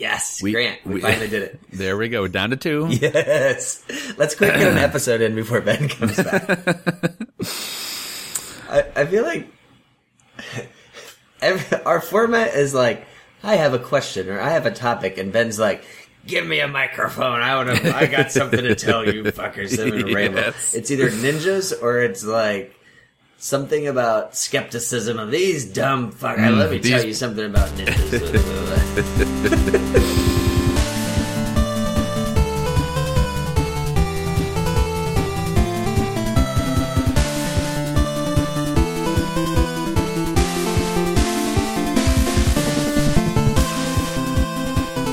Yes, We- Grant. We, we- finally did it. There we go. Down to two. Yes. Let's quick get an episode in before Ben comes back. I, I feel like every, our format is like, I have a question or I have a topic, and Ben's like, Give me a microphone. I want to. I got something to tell you, fuckers. I'm gonna ramble. Yes. It's either ninjas or it's like something about skepticism of these dumb fuckers. Let me tell you something about ninjas.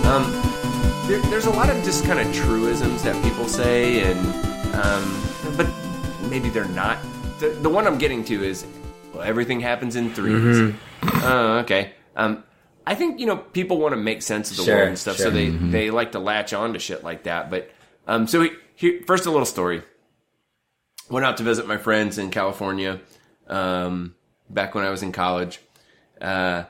Um, there, there's a lot of just kind of truisms that people say, and um, but maybe they're not. The, the one I'm getting to is, well, everything happens in 3s Oh, okay. Um, I think you know people want to make sense of the Sure, world and stuff, so sure. they they like to latch on to shit like that. But um, so he, here, first a little story. Went out to visit my friends in California, um, back when I was in college. Uh,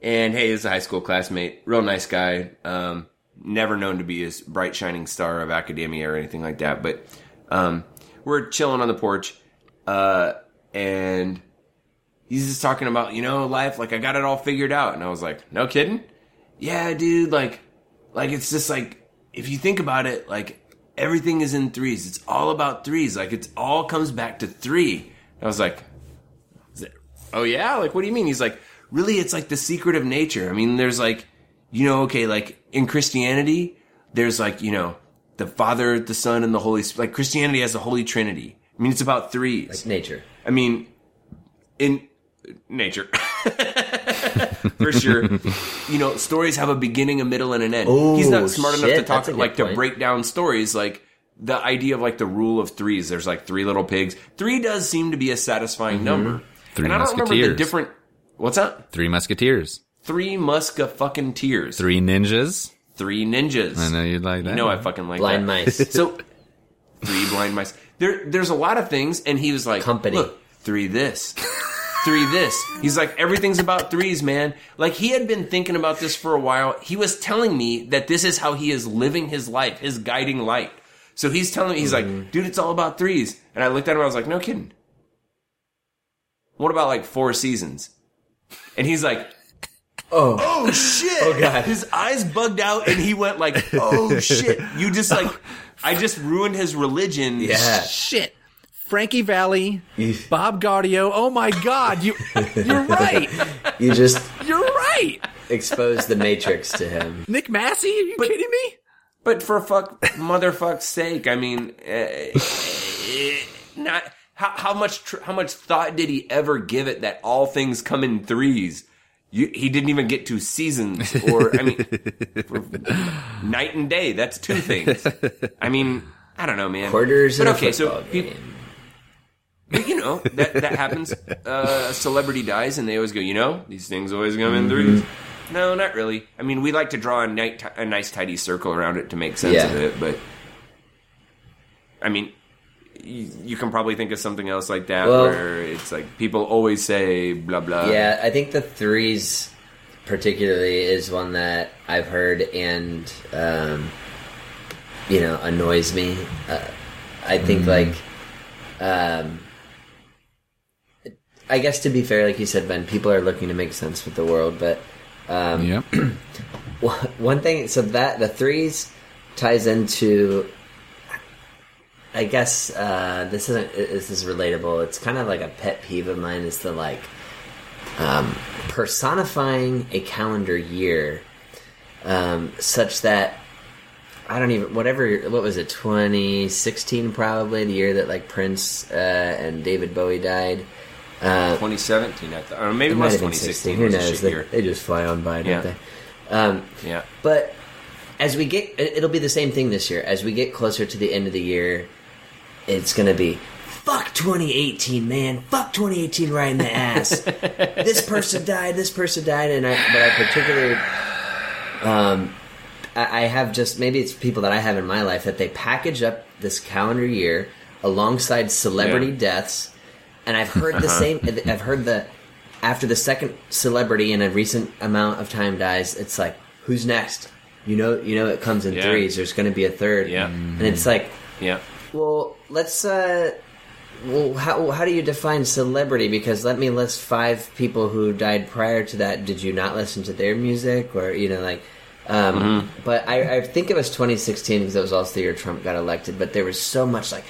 and hey, he's a high school classmate, real nice guy. Um, never known to be his bright shining star of academia or anything like that. But um, we're chilling on the porch, uh, and he's just talking about you know life. Like I got it all figured out, and I was like, no kidding, yeah, dude. Like, like it's just like if you think about it, like everything is in threes. It's all about threes. Like it's all comes back to three. I was like, oh yeah, like what do you mean? He's like, really, it's like the secret of nature. I mean, there's like, you know, okay, like in Christianity, there's like, you know, the Father, the Son, and the Holy Spirit. Like Christianity has the Holy Trinity. I mean, it's about threes. Nature. I mean, in nature, for sure. You know, stories have a beginning, a middle, and an end. Ooh, He's not smart enough to talk that's a good like to break down stories like the idea of like the rule of threes. There's like three little pigs. Three does seem to be a satisfying Mm-hmm. number. Three and I don't remember the Musketeers. different. What's that? Three Musketeers. Three Muska fucking tears. Three ninjas. Three ninjas. I know you'd like that. You know I fucking like Blind that. mice. So three blind mice. There, there's a lot of things, and he was like, Company. Look, three this, three this. He's like, everything's about threes, man. Like he had been thinking about this for a while. He was telling me that this is how he is living his life, his guiding light. So he's telling me, he's Mm-hmm. like, dude, it's all about threes. And I looked at him, I was like, no kidding. What about like four seasons? And he's like, Oh. oh shit! Oh, God. His eyes bugged out, and he went like, "Oh shit!" You just like, I just ruined his religion. Yeah. Shit. Frankie Valli, Bob Gaudio. Oh my God, you you're right. You just You're right. exposed the Matrix to him. Nick Massi, are you kidding me? But for fuck motherfuck's sake, I mean, uh, not how, how much tr- how much thought did he ever give it that all things come in threes? You, he didn't even get to seasons, or I mean, night and day. That's two things. I mean, I don't know, man. Quarters but okay, so football peop- But you know that that happens. Uh, a celebrity dies, and they always go, you know, these things always come in threes. No, not really. I mean, we like to draw a, night, a nice, tidy circle around it to make sense Yeah. of it, but I mean, you, you can probably think of something else like that Well- where it's like people always say blah blah. Yeah, I think the threes particularly is one that I've heard and um, you know annoys me. Uh, I think like um, I guess to be fair, like you said, Ben, people are looking to make sense with the world, but um, Yep. one one thing so that the threes ties into i guess uh this isn't this is relatable it's kind of like a pet peeve of mine is the like um personifying a calendar year um such that i don't even whatever what was it 2016 probably the year that like prince uh and david bowie died uh 2017, I thought, or maybe it, it was have been 16 2016. who It was a knows they, they just fly on by don't Yeah. they um Yeah, but as we get, it'll be the same thing this year. As we get closer to the end of the year, it's going to be fuck 2018, man. Fuck 2018 right in the ass. this person died. This person died, and I. But I particularly, um, I, I have just maybe it's people that I have in my life that they package up this calendar year alongside celebrity Yeah. deaths, and I've heard the same. I've heard the after the second celebrity in a recent amount of time dies, it's like, who's next? you know, you know, it comes in Yeah. threes. There's going to be a third. Yeah. and it's like, Yeah. well, let's. uh well, how how do you define celebrity? Because let me list five people who died prior to that. Did you not listen to their music, or you know, like? Um, Mm-hmm. But I, I think it was 2016 because it was also the year Trump got elected. But there was so much like,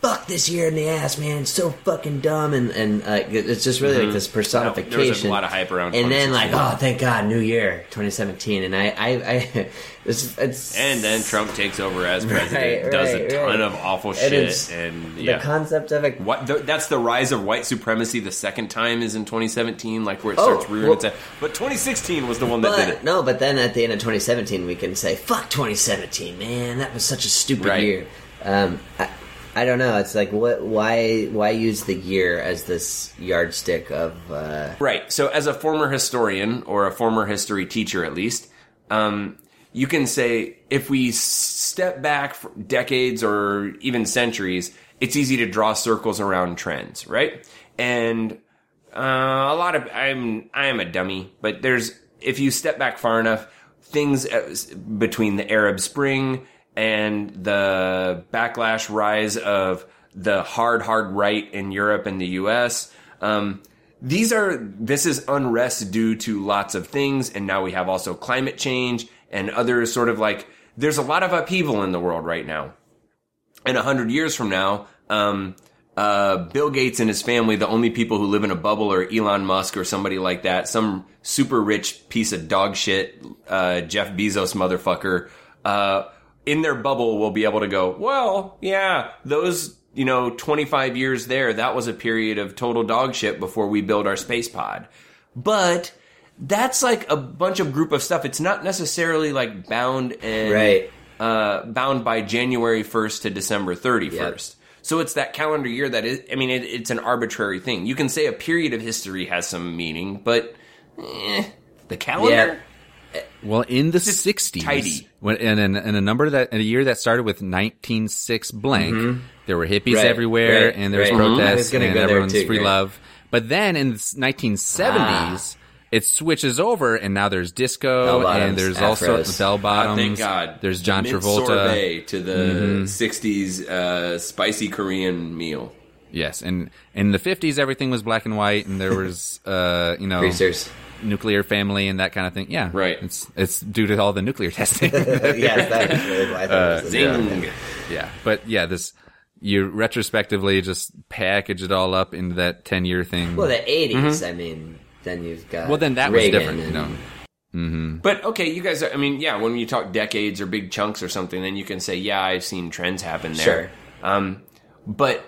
"Fuck this year in the ass, man! It's so fucking dumb," and and uh, it's just really like this personification. Mm-hmm. There was a lot of hype around and then like, oh, thank God, New Year, 2017, and I, I, I it's, it's And then Trump takes over as president, Right, does right, a ton right. of awful shit, it's- and the concept of it. What the, that's the rise of white supremacy. The second time is in 2017, like where it Oh, starts rearing well- its head. But 2016 was the one that did it. no, but then at the end of 2017, we can say, "Fuck 2017, man! That was such a stupid year." Um, I, I don't know. It's like, what? Why? Why use the year as this yardstick of? Uh, Right. So, as a former historian or a former history teacher, at least, um, you can say if we step back decades or even centuries, it's easy to draw circles around trends, right? And uh, a lot of I'm I am a dummy, but there's if you step back far enough, things uh, between the Arab Spring and the backlash rise of the hard hard right in Europe and the U.S. Um, these are this is unrest due to lots of things, and now we have also climate change and other sort of like there's a lot of upheaval in the world right now in a hundred years from now, um, uh, Bill Gates and his family, the only people who live in a bubble are Elon Musk or somebody like that, some super rich piece of dog shit, uh, Jeff Bezos motherfucker, uh, in their bubble will be able to go, well, yeah, those, you know, 25 years there, that was a period of total dog shit before we build our space pod. But that's like a bunch of group of stuff. It's not necessarily like bound and Right. uh, bound by January 1st to December 31st. So it's that calendar year that is, I mean, it, it's an arbitrary thing. You can say a period of history has some meaning, but eh, the calendar? Well, in the '60s, tidy. when and a number that in a year that started with 196 blank, mm-hmm. there were hippies Right, everywhere, right, and there was right. Protests, mm-hmm. gonna and go everyone's too, free love. But then in the 1970s, ah. it switches over, and now there's disco, and there's all sorts of afros. bell Oh, bottoms. thank God. There's John Travolta. To the mm-hmm. 60s uh, spicy Korean meal. Yes, and in the 50s, everything was black and white, and there was, uh, you know, Greasers. Nuclear family and that kind of thing. Yeah, Right. It's it's due to all the nuclear testing. yes, that is really why I was uh, a Zing! joke. Yeah, but yeah, this you retrospectively just package it all up into that ten year thing. Well, the 80s. Mm-hmm. I mean, then you've got. Well, then that was Reagan different, you and- know. But okay, you guys. Are, I mean, yeah. When you talk decades or big chunks or something, then you can say, "Yeah, I've seen trends happen there." Sure. Um, but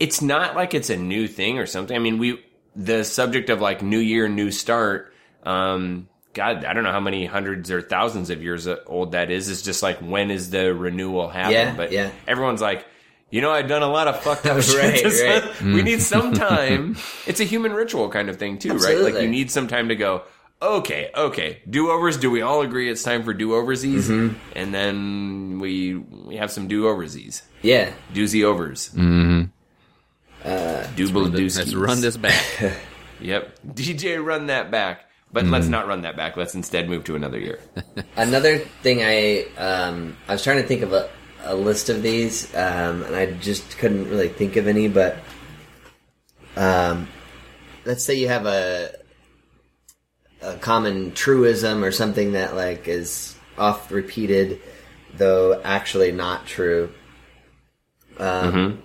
it's not like it's a new thing or something. I mean, we the subject of like New Year, New Start. Um, God, I don't know how many hundreds or thousands of years old that is. It's just like when is the renewal happen? Yeah, but yeah. everyone's like. You know, I've done a lot of fucked up shit. Right, right. We need some time. It's a human ritual kind of thing too, right? Like you need some time to go. Okay, okay. Do overs. Do we all agree it's time for do oversies? Mm-hmm. And then we we have some do oversies, Yeah. doozy overs. Mm-hmm. Double Let's dooskies. run this back. Yep. DJ, run that back. But let's not run that back. Let's instead move to another year. Another thing I um, I was trying to think of a, a list of these, um, and I just couldn't really think of any. But um, let's say you have a a common truism or something that like is oft repeated, though actually not true. Um,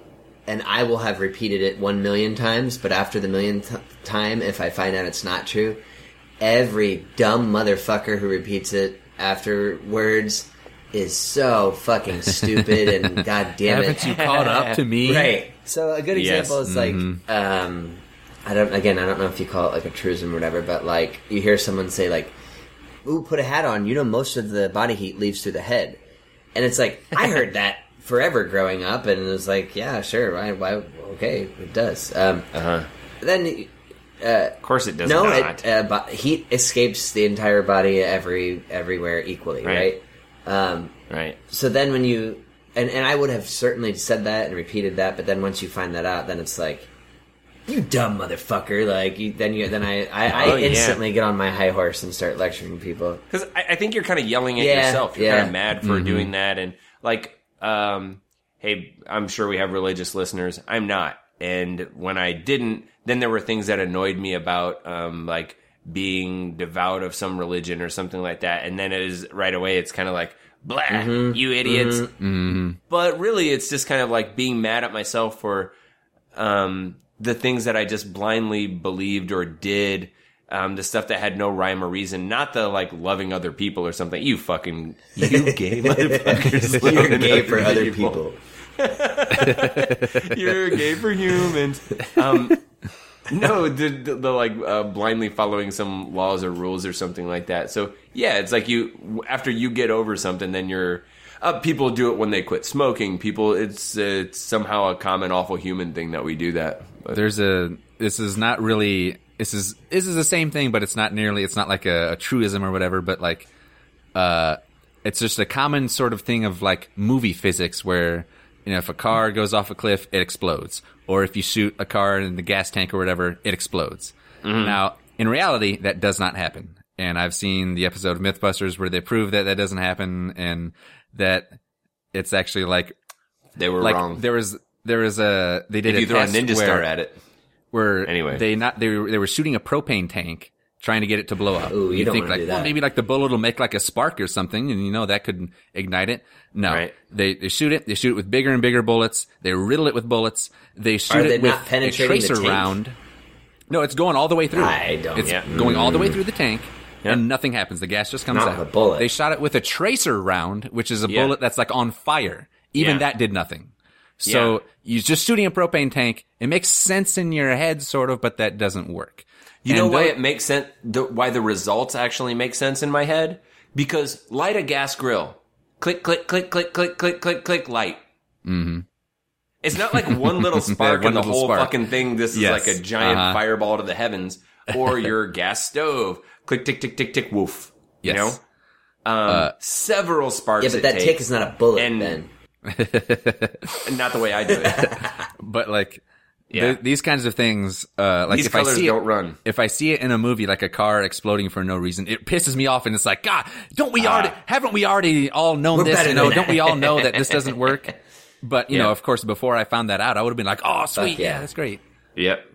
And I will have repeated it one million times, but after the millionth time, if I find out it's not true, every dumb motherfucker who repeats it afterwards is so fucking stupid and god damn it. Haven't you caught up to me? Right. So a good Yes. example is like um I don't again I don't know if you call it like a truism or whatever, but like you hear someone say like, Ooh, put a hat on, you know most of the body heat leaves through the head. And it's like I heard that forever growing up and it was like, Yeah, sure, why why okay, it does. Um Uh huh. then uh, Of course, it does no, not. it, uh, bo- heat escapes the entire body every everywhere equally, Right. right? Um, right. so then when you and and I would have certainly said that and repeated that, but then once you find that out, then it's like you dumb motherfucker. Like you, then you then I I, I Oh, yeah. instantly get on my high horse and start lecturing people. Because I, I think you're kind of yelling at Yeah, yourself. You're yeah. kind of mad for doing that, and like, um, hey, I'm sure we have religious listeners. I'm not, and when I didn't, then there were things that annoyed me about, um, like being devout of some religion or something like that, and then it is right away. It's kind of like. Blah, Mm-hmm. you idiots. But really, it's just kind of like being mad at myself for um, the things that I just blindly believed or did, um, the stuff that had no rhyme or reason, not the like loving other people or something. You fucking you gay motherfuckers. You're loving gay for other people. You're gay for humans. Um, no, the, the, the like uh, blindly following some laws or rules or something like that. So yeah, it's like you after you get over something, then you're. Uh, people do it when they quit smoking. People, it's it's somehow a common awful human thing that we do that. But, There's a. This is not really. This is this is the same thing, but it's not nearly. It's not like a, a truism or whatever. But like, uh, it's just a common sort of thing of like movie physics where you know if a car goes off a cliff, it explodes, or if you shoot a car in the gas tank or whatever, it explodes. Now, in reality, that does not happen. And I've seen the episode of MythBusters where they prove that that doesn't happen, and that it's actually like they were like wrong. there was there was a they did if a you throw a ninja where, star at it, where Anyway. they not they were, they were shooting a propane tank trying to get it to blow up. Ooh, you don't think like do well maybe like the bullet will make like a spark or something, and you know that could ignite it. No, Right. they they shoot it. They shoot it with bigger and bigger bullets. They riddle it with bullets. They shoot Are it they with not a tracer round. No, it's going all the way through. I don't- It's Yeah. going all the way mm. through the tank. And nothing happens. The gas just comes Not out. with a bullet. They shot it with a tracer round, which is a Yeah. bullet that's like on fire. Even Yeah. that did nothing. So yeah. you're just shooting a propane tank. It makes sense in your head, sort of, but that doesn't work. You and know why it makes sense? The, why the results actually make sense in my head? Because light a gas grill. Click, click, click, click, click, click, click, click, light. Mm-hmm. It's not like one little spark one and the whole spark. fucking thing. This is like a giant uh-huh. fireball to the heavens or your gas stove. Click, tick, tick, tick, tick, woof. Yes. You know? Um, uh, several sparks. Yeah, but that tick is not a bullet and then. not the way I do it. But like, Yeah. th- these kinds of things, uh, like These if I colors see don't it, run. if I see it in a movie, like a car exploding for no reason, it pisses me off, and it's like, God, don't we already, haven't we already all known We're this? better You know, than don't we all know that this doesn't work? But you know, of course, before I found that out, I would have been like, oh, sweet, yeah. yeah, that's great. Yep.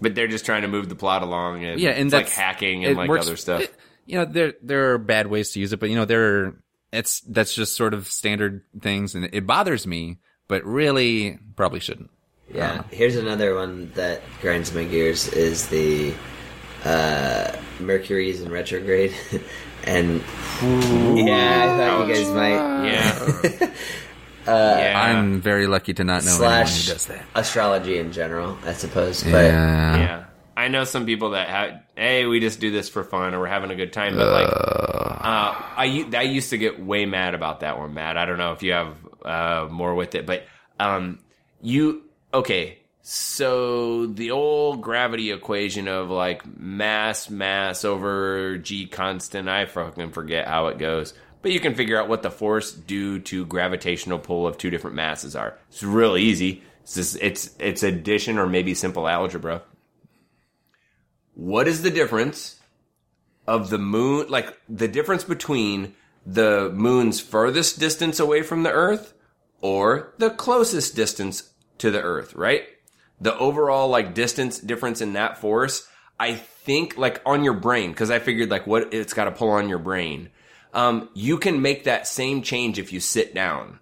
But they're just trying to move the plot along, and Yeah, and it's like that's hacking and it like works- other stuff. it- you know, there there are bad ways to use it, but you know, there are, it's that's just sort of standard things, and it bothers me, but really probably shouldn't. Yeah. Here's another one that grinds my gears is the uh, Mercury's in retrograde. and yeah, I thought you guys might Yeah. yeah. I'm very lucky to not know slash anyone who does that. astrology in general, I suppose. But Yeah. yeah. I know some people that have, hey, we just do this for fun or we're having a good time. But like, uh, I, u- I used to get way mad about that one, Matt. I don't know if you have uh, more with it, but um, you, okay. So the old gravity equation of like mass, mass over g constant, I fucking forget how it goes. But you can figure out what the force due to gravitational pull of two different masses are. It's real easy. It's just, it's it's addition or maybe simple algebra. What is the difference of the moon? Like the difference between the moon's furthest distance away from the Earth or the closest distance to the Earth, right? The overall like distance difference in that force, I think like on your brain, because I figured like what it's got to pull on your brain. Um, you can make that same change if you sit down.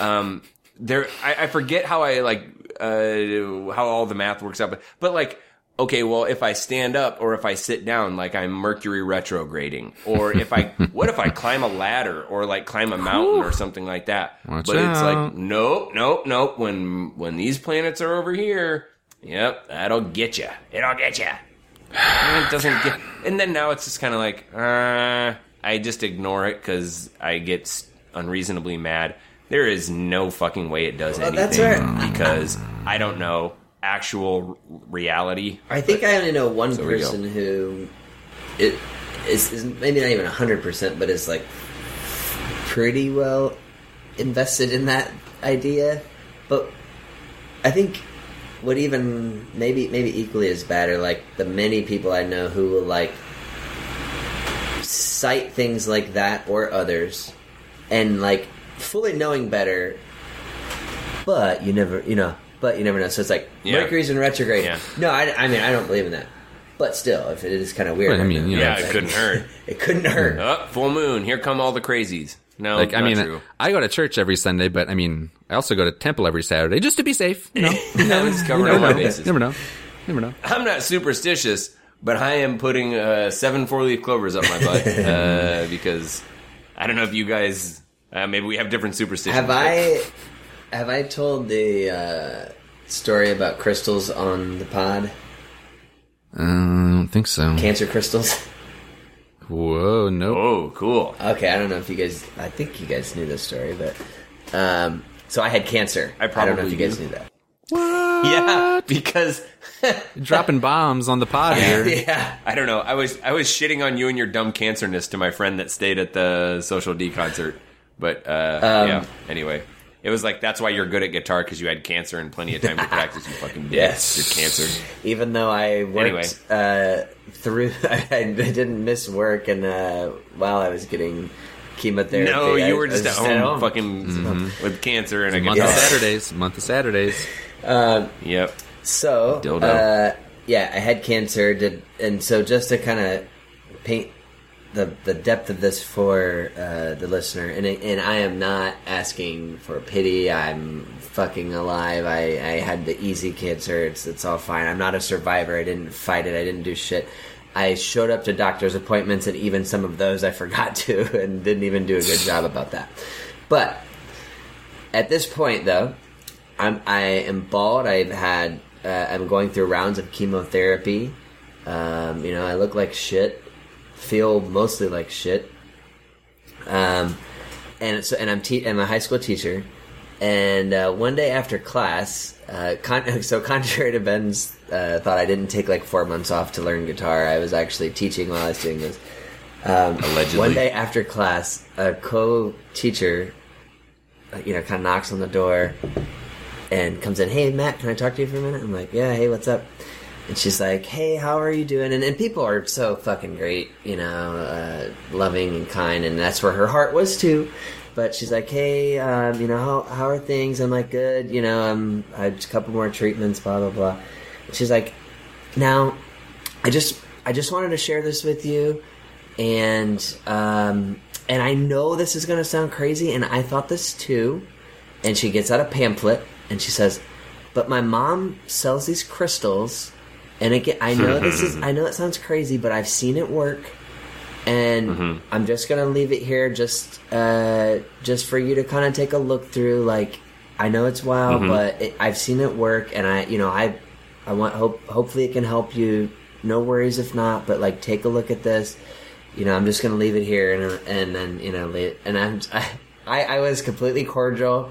Um, there, I, I forget how I like uh, how all the math works out, but but like. Okay, well, if I stand up or if I sit down, like I'm Mercury retrograding, or if I, what if I climb a ladder or like climb a mountain or something like that? Watch but it's like, nope, nope, nope. When when these planets are over here, yep, that'll get you. It'll get you. it doesn't get. And then now it's just kind of like, uh, I just ignore it because I get unreasonably mad. There is no fucking way it does Well, anything that's where- because I don't know actual reality. I think I only know one go. person who it is, is maybe not even hundred percent, but is like pretty well invested in that idea. But I think what even maybe maybe equally as bad are like the many people I know who will like cite things like that or others, and like fully knowing better, but you never you know, but you never know. So it's like Yeah. Mercury's in retrograde. Yeah. No, I, I mean I don't believe in that. But still, if it is kind of weird, Well, I mean, you know, Yeah, it's- it couldn't hurt. it couldn't hurt. Oh, full moon. Here come all the crazies. No, Like I mean, true. I go to church every Sunday, but I mean, I also go to temple every Saturday just to be safe. You know, I was covering all never my know. bases. Never know. Never know. I'm not superstitious, but I am putting uh, seven four leaf clovers up my butt uh, because I don't know if you guys uh, maybe we have different superstitions. Have I have I told the uh, story about crystals on the pod? Uh, I don't think so. Cancer crystals. Whoa, nope. Oh, cool. Okay, I don't know if you guys. I think you guys knew this story, but um, so I had cancer. I probably don't know if you guys knew that. What? Yeah, because Dropping bombs on the pod here. Yeah, I don't know. I was I was shitting on you and your dumb cancerness to my friend that stayed at the Social D concert. But uh, Um, yeah. Anyway, it was like that's why you're good at guitar because you had cancer and plenty of time to practice. You fucking bitch. Yes. Your cancer. even though I worked Anyway. uh, through, I, didn't miss work, and uh, while I was getting chemotherapy, No, I- you were I just was at home, fucking with cancer and a Month guitar. of Saturdays. Month of Saturdays. Yep. So, Dildo. uh, yeah, I had cancer, did, and so just to kind of paint the the depth of this for uh, the listener, and and I am not asking for pity. I'm fucking alive. I, I had the easy cancer. It's it's all fine. I'm not a survivor. I didn't fight it. I didn't do shit. I showed up to doctor's appointments, and even some of those I forgot to, and didn't even do a good job about that. But at this point, though, I'm I am bald. I've had uh, I'm going through rounds of chemotherapy. Um, you know, I look like shit. Feel mostly like shit. Um, and so and I'm te- I'm a high school teacher. And uh, one day after class, uh, con- so contrary to Ben's uh, thought, I didn't take like four months off to learn guitar. I was actually teaching while I was doing this. Um, Allegedly. One day after class, a co-teacher, uh, you know, kind of knocks on the door and comes in. Hey, Matt, can I talk to you for a minute? I'm like, yeah. Hey, what's up? And she's like, hey, how are you doing? And, and people are so fucking great, you know, uh, loving and kind, and that's where her heart was too. But she's like, hey, um, you know, how, how are things? I'm like, good, you know, I'm, I had a couple more treatments, blah blah blah. She's like, now, I just I just wanted to share this with you, and um, and I know this is gonna sound crazy, and I thought this too. And she gets out a pamphlet and she says, "But my mom sells these crystals, and again, I know this is I know it sounds crazy, but I've seen it work." And I'm just gonna leave it here, just uh, just for you to kind of take a look through. Like, I know it's wild, but it, I've seen it work, and I, you know, I, I want hope. Hopefully, it can help you. No worries if not, but like, take a look at this. You know, I'm just gonna leave it here, and and then you know, leave, and I'm I, I was completely cordial.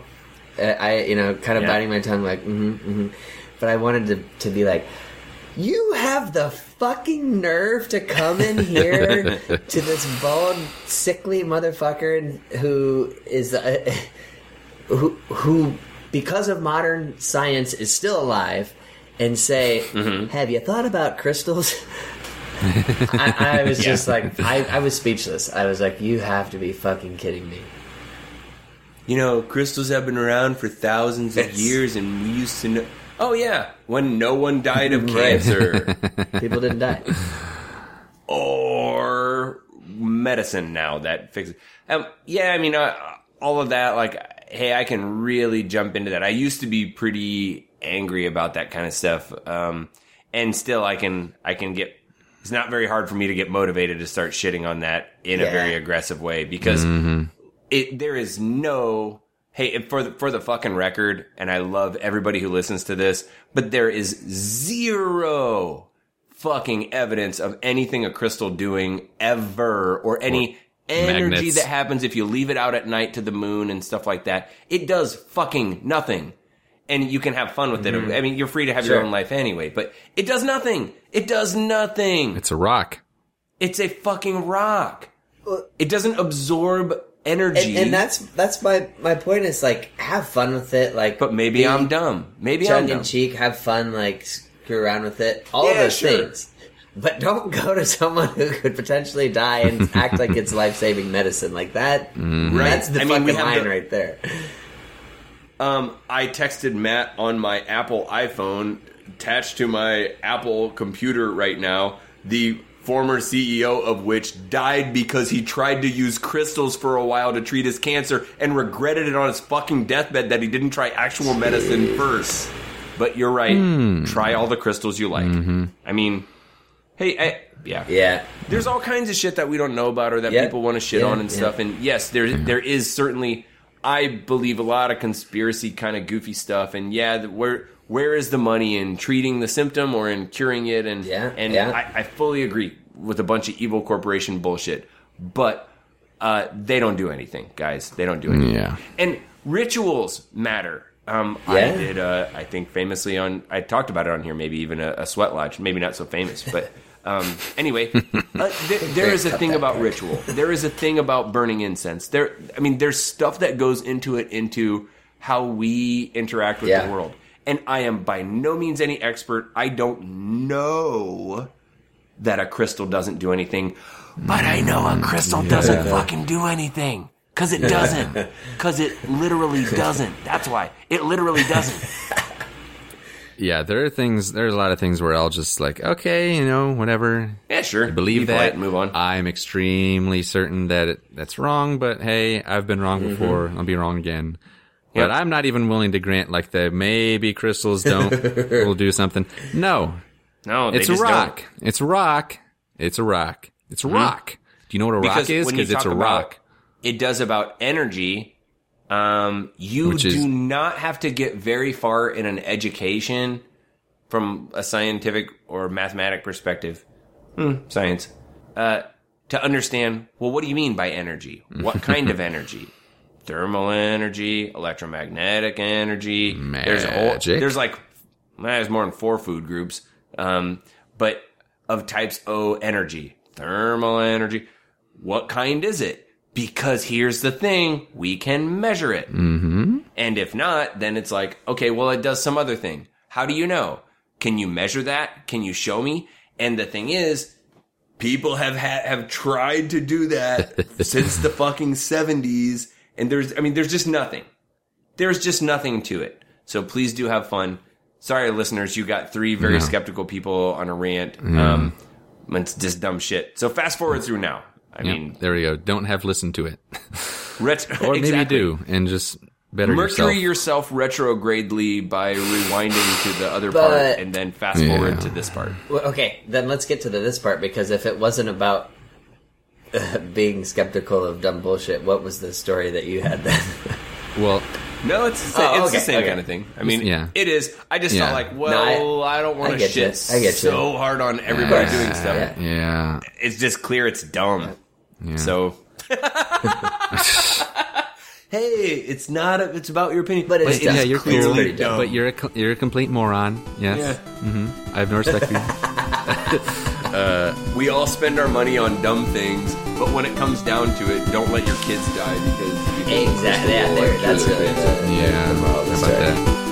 Uh, I, you know, kind of Yeah. biting my tongue, like, mm-hmm, mm-hmm. but I wanted to to be like, you have the fucking nerve to come in here to this bald, sickly motherfucker who is uh, who who because of modern science is still alive and say, Mm-hmm. "Have you thought about crystals?" I, I was just like, I, I was speechless. I was like, "You have to be fucking kidding me!" You know, crystals have been around for thousands of Yes. years, and we used to know. Oh yeah, when no one died of cancer People didn't die. or medicine now that fixes. Um, yeah, I mean, uh, all of that. Like, hey, I can really jump into that. I used to be pretty angry about that kind of stuff, um, and still, I can I can get. It's not very hard for me to get motivated to start shitting on that in a Yeah. very aggressive way because it there is no hey for the for the fucking record and I love everybody who listens to this but there is zero fucking evidence of anything a crystal doing ever or any energy magnets. that happens if you leave it out at night to the moon and stuff like that. It does fucking nothing. And you can have fun with it. Mm-hmm. I mean you're free to have your own life anyway but it does nothing. It does nothing. It's a rock. it's a fucking rock. Uh, it doesn't absorb energy. and, and that's that's my my point is like have fun with it. Like, but maybe I'm dumb. Maybe I'm tongue in cheek, have fun, like screw around with it. All of Yeah, those sure. things. But don't go to someone who could potentially die and act like it's life saving medicine like that. That's the I fucking have line the- right there. Um, I texted Matt on my Apple iPhone attached to my Apple computer right now. The former CEO of which died because he tried to use crystals for a while to treat his cancer and regretted it on his fucking deathbed that he didn't try actual medicine first. But you're right. Hmm. Try all the crystals you like. Mm-hmm. I mean, hey, I, yeah, Yeah. there's all kinds of shit that we don't know about or that Yeah. people want to shit Yeah, on and yeah. stuff. And yes, there there is certainly, I believe a lot of conspiracy kind of goofy stuff. And yeah, the, where where is the money in treating the symptom or in curing it? And Yeah, and yeah. I, I fully agree with a bunch of evil corporation bullshit, but uh, they don't do anything, guys. They don't do anything. Yeah. And rituals matter. Um, I did, uh, I think, famously on. I talked about it on here, maybe even a, a sweat lodge, maybe not so famous, but um, anyway, uh, there, there is a thing about part. ritual. There is a thing about burning incense. There, I mean, there's stuff that goes into it, into how we interact with Yeah. the world. And I am by no means any expert. I don't know that a crystal doesn't do anything, but I know a crystal doesn't fucking do anything. Cause it doesn't. Cause it literally doesn't. That's why. It literally doesn't. Yeah, there are things. There's a lot of things where I'll just like, okay, you know, whatever. Yeah, sure. Believe Be that. and move on. I'm extremely certain that it, that's wrong, but hey, I've been wrong mm-hmm. before. I'll be wrong again. Yep. But I'm not even willing to grant like the maybe crystals don't will do something. No, No, it's a rock. don't. It's a rock. It's a rock. It's a rock. Do you know what a rock is? Because it's a rock. it does about energy. Um, you Which do is- not have to get very far in an education from a scientific or mathematic perspective. Hmm, science. Uh, to understand, well, what do you mean by energy? What kind of energy? Thermal energy, electromagnetic energy. There's a whole, there's like, there's more than four food groups. Um, but of types O energy, thermal energy. What kind is it? Because here's the thing, we can measure it. Mm-hmm. And if not, then it's like, okay, well, it does some other thing. How do you know? Can you measure that? Can you show me? And the thing is, people have ha- have tried to do that since the fucking 70s. And there's, I mean, there's just nothing. There's just nothing to it. So please do have fun. Sorry, listeners, you got three very skeptical people on a rant. Um, it's just dumb shit. So fast forward through now. I Yep, mean, there we go. Don't have listened to it, ret- or maybe exactly. do and just better Mercury yourself. yourself retrogradely by rewinding to the other But- part and then fast Yeah. forward to this part. Well, okay, then let's get to the this part because if it wasn't about being skeptical of dumb bullshit, what was the story that you had then? well, No, it's the same, Oh, it's the same okay. kind of thing. I mean, Yeah. it is. I just Yeah. felt like, No, well, I- I, don't want to get shit you. I get you. so hard on everybody Yeah. doing stuff. Yeah. yeah, It's just clear it's dumb. yeah. So. hey, it's not. A, it's about your opinion, But it's dumb. yeah, you're clearly cool, pretty dumb. but you're a you're a complete moron. Yes, Yeah. hmm I have no respect for you. Uh, we all spend our money on dumb things, but when it comes down to it, don't let your kids die because you think exactly. Yeah, there, that's really really Yeah, the moral of the how about that?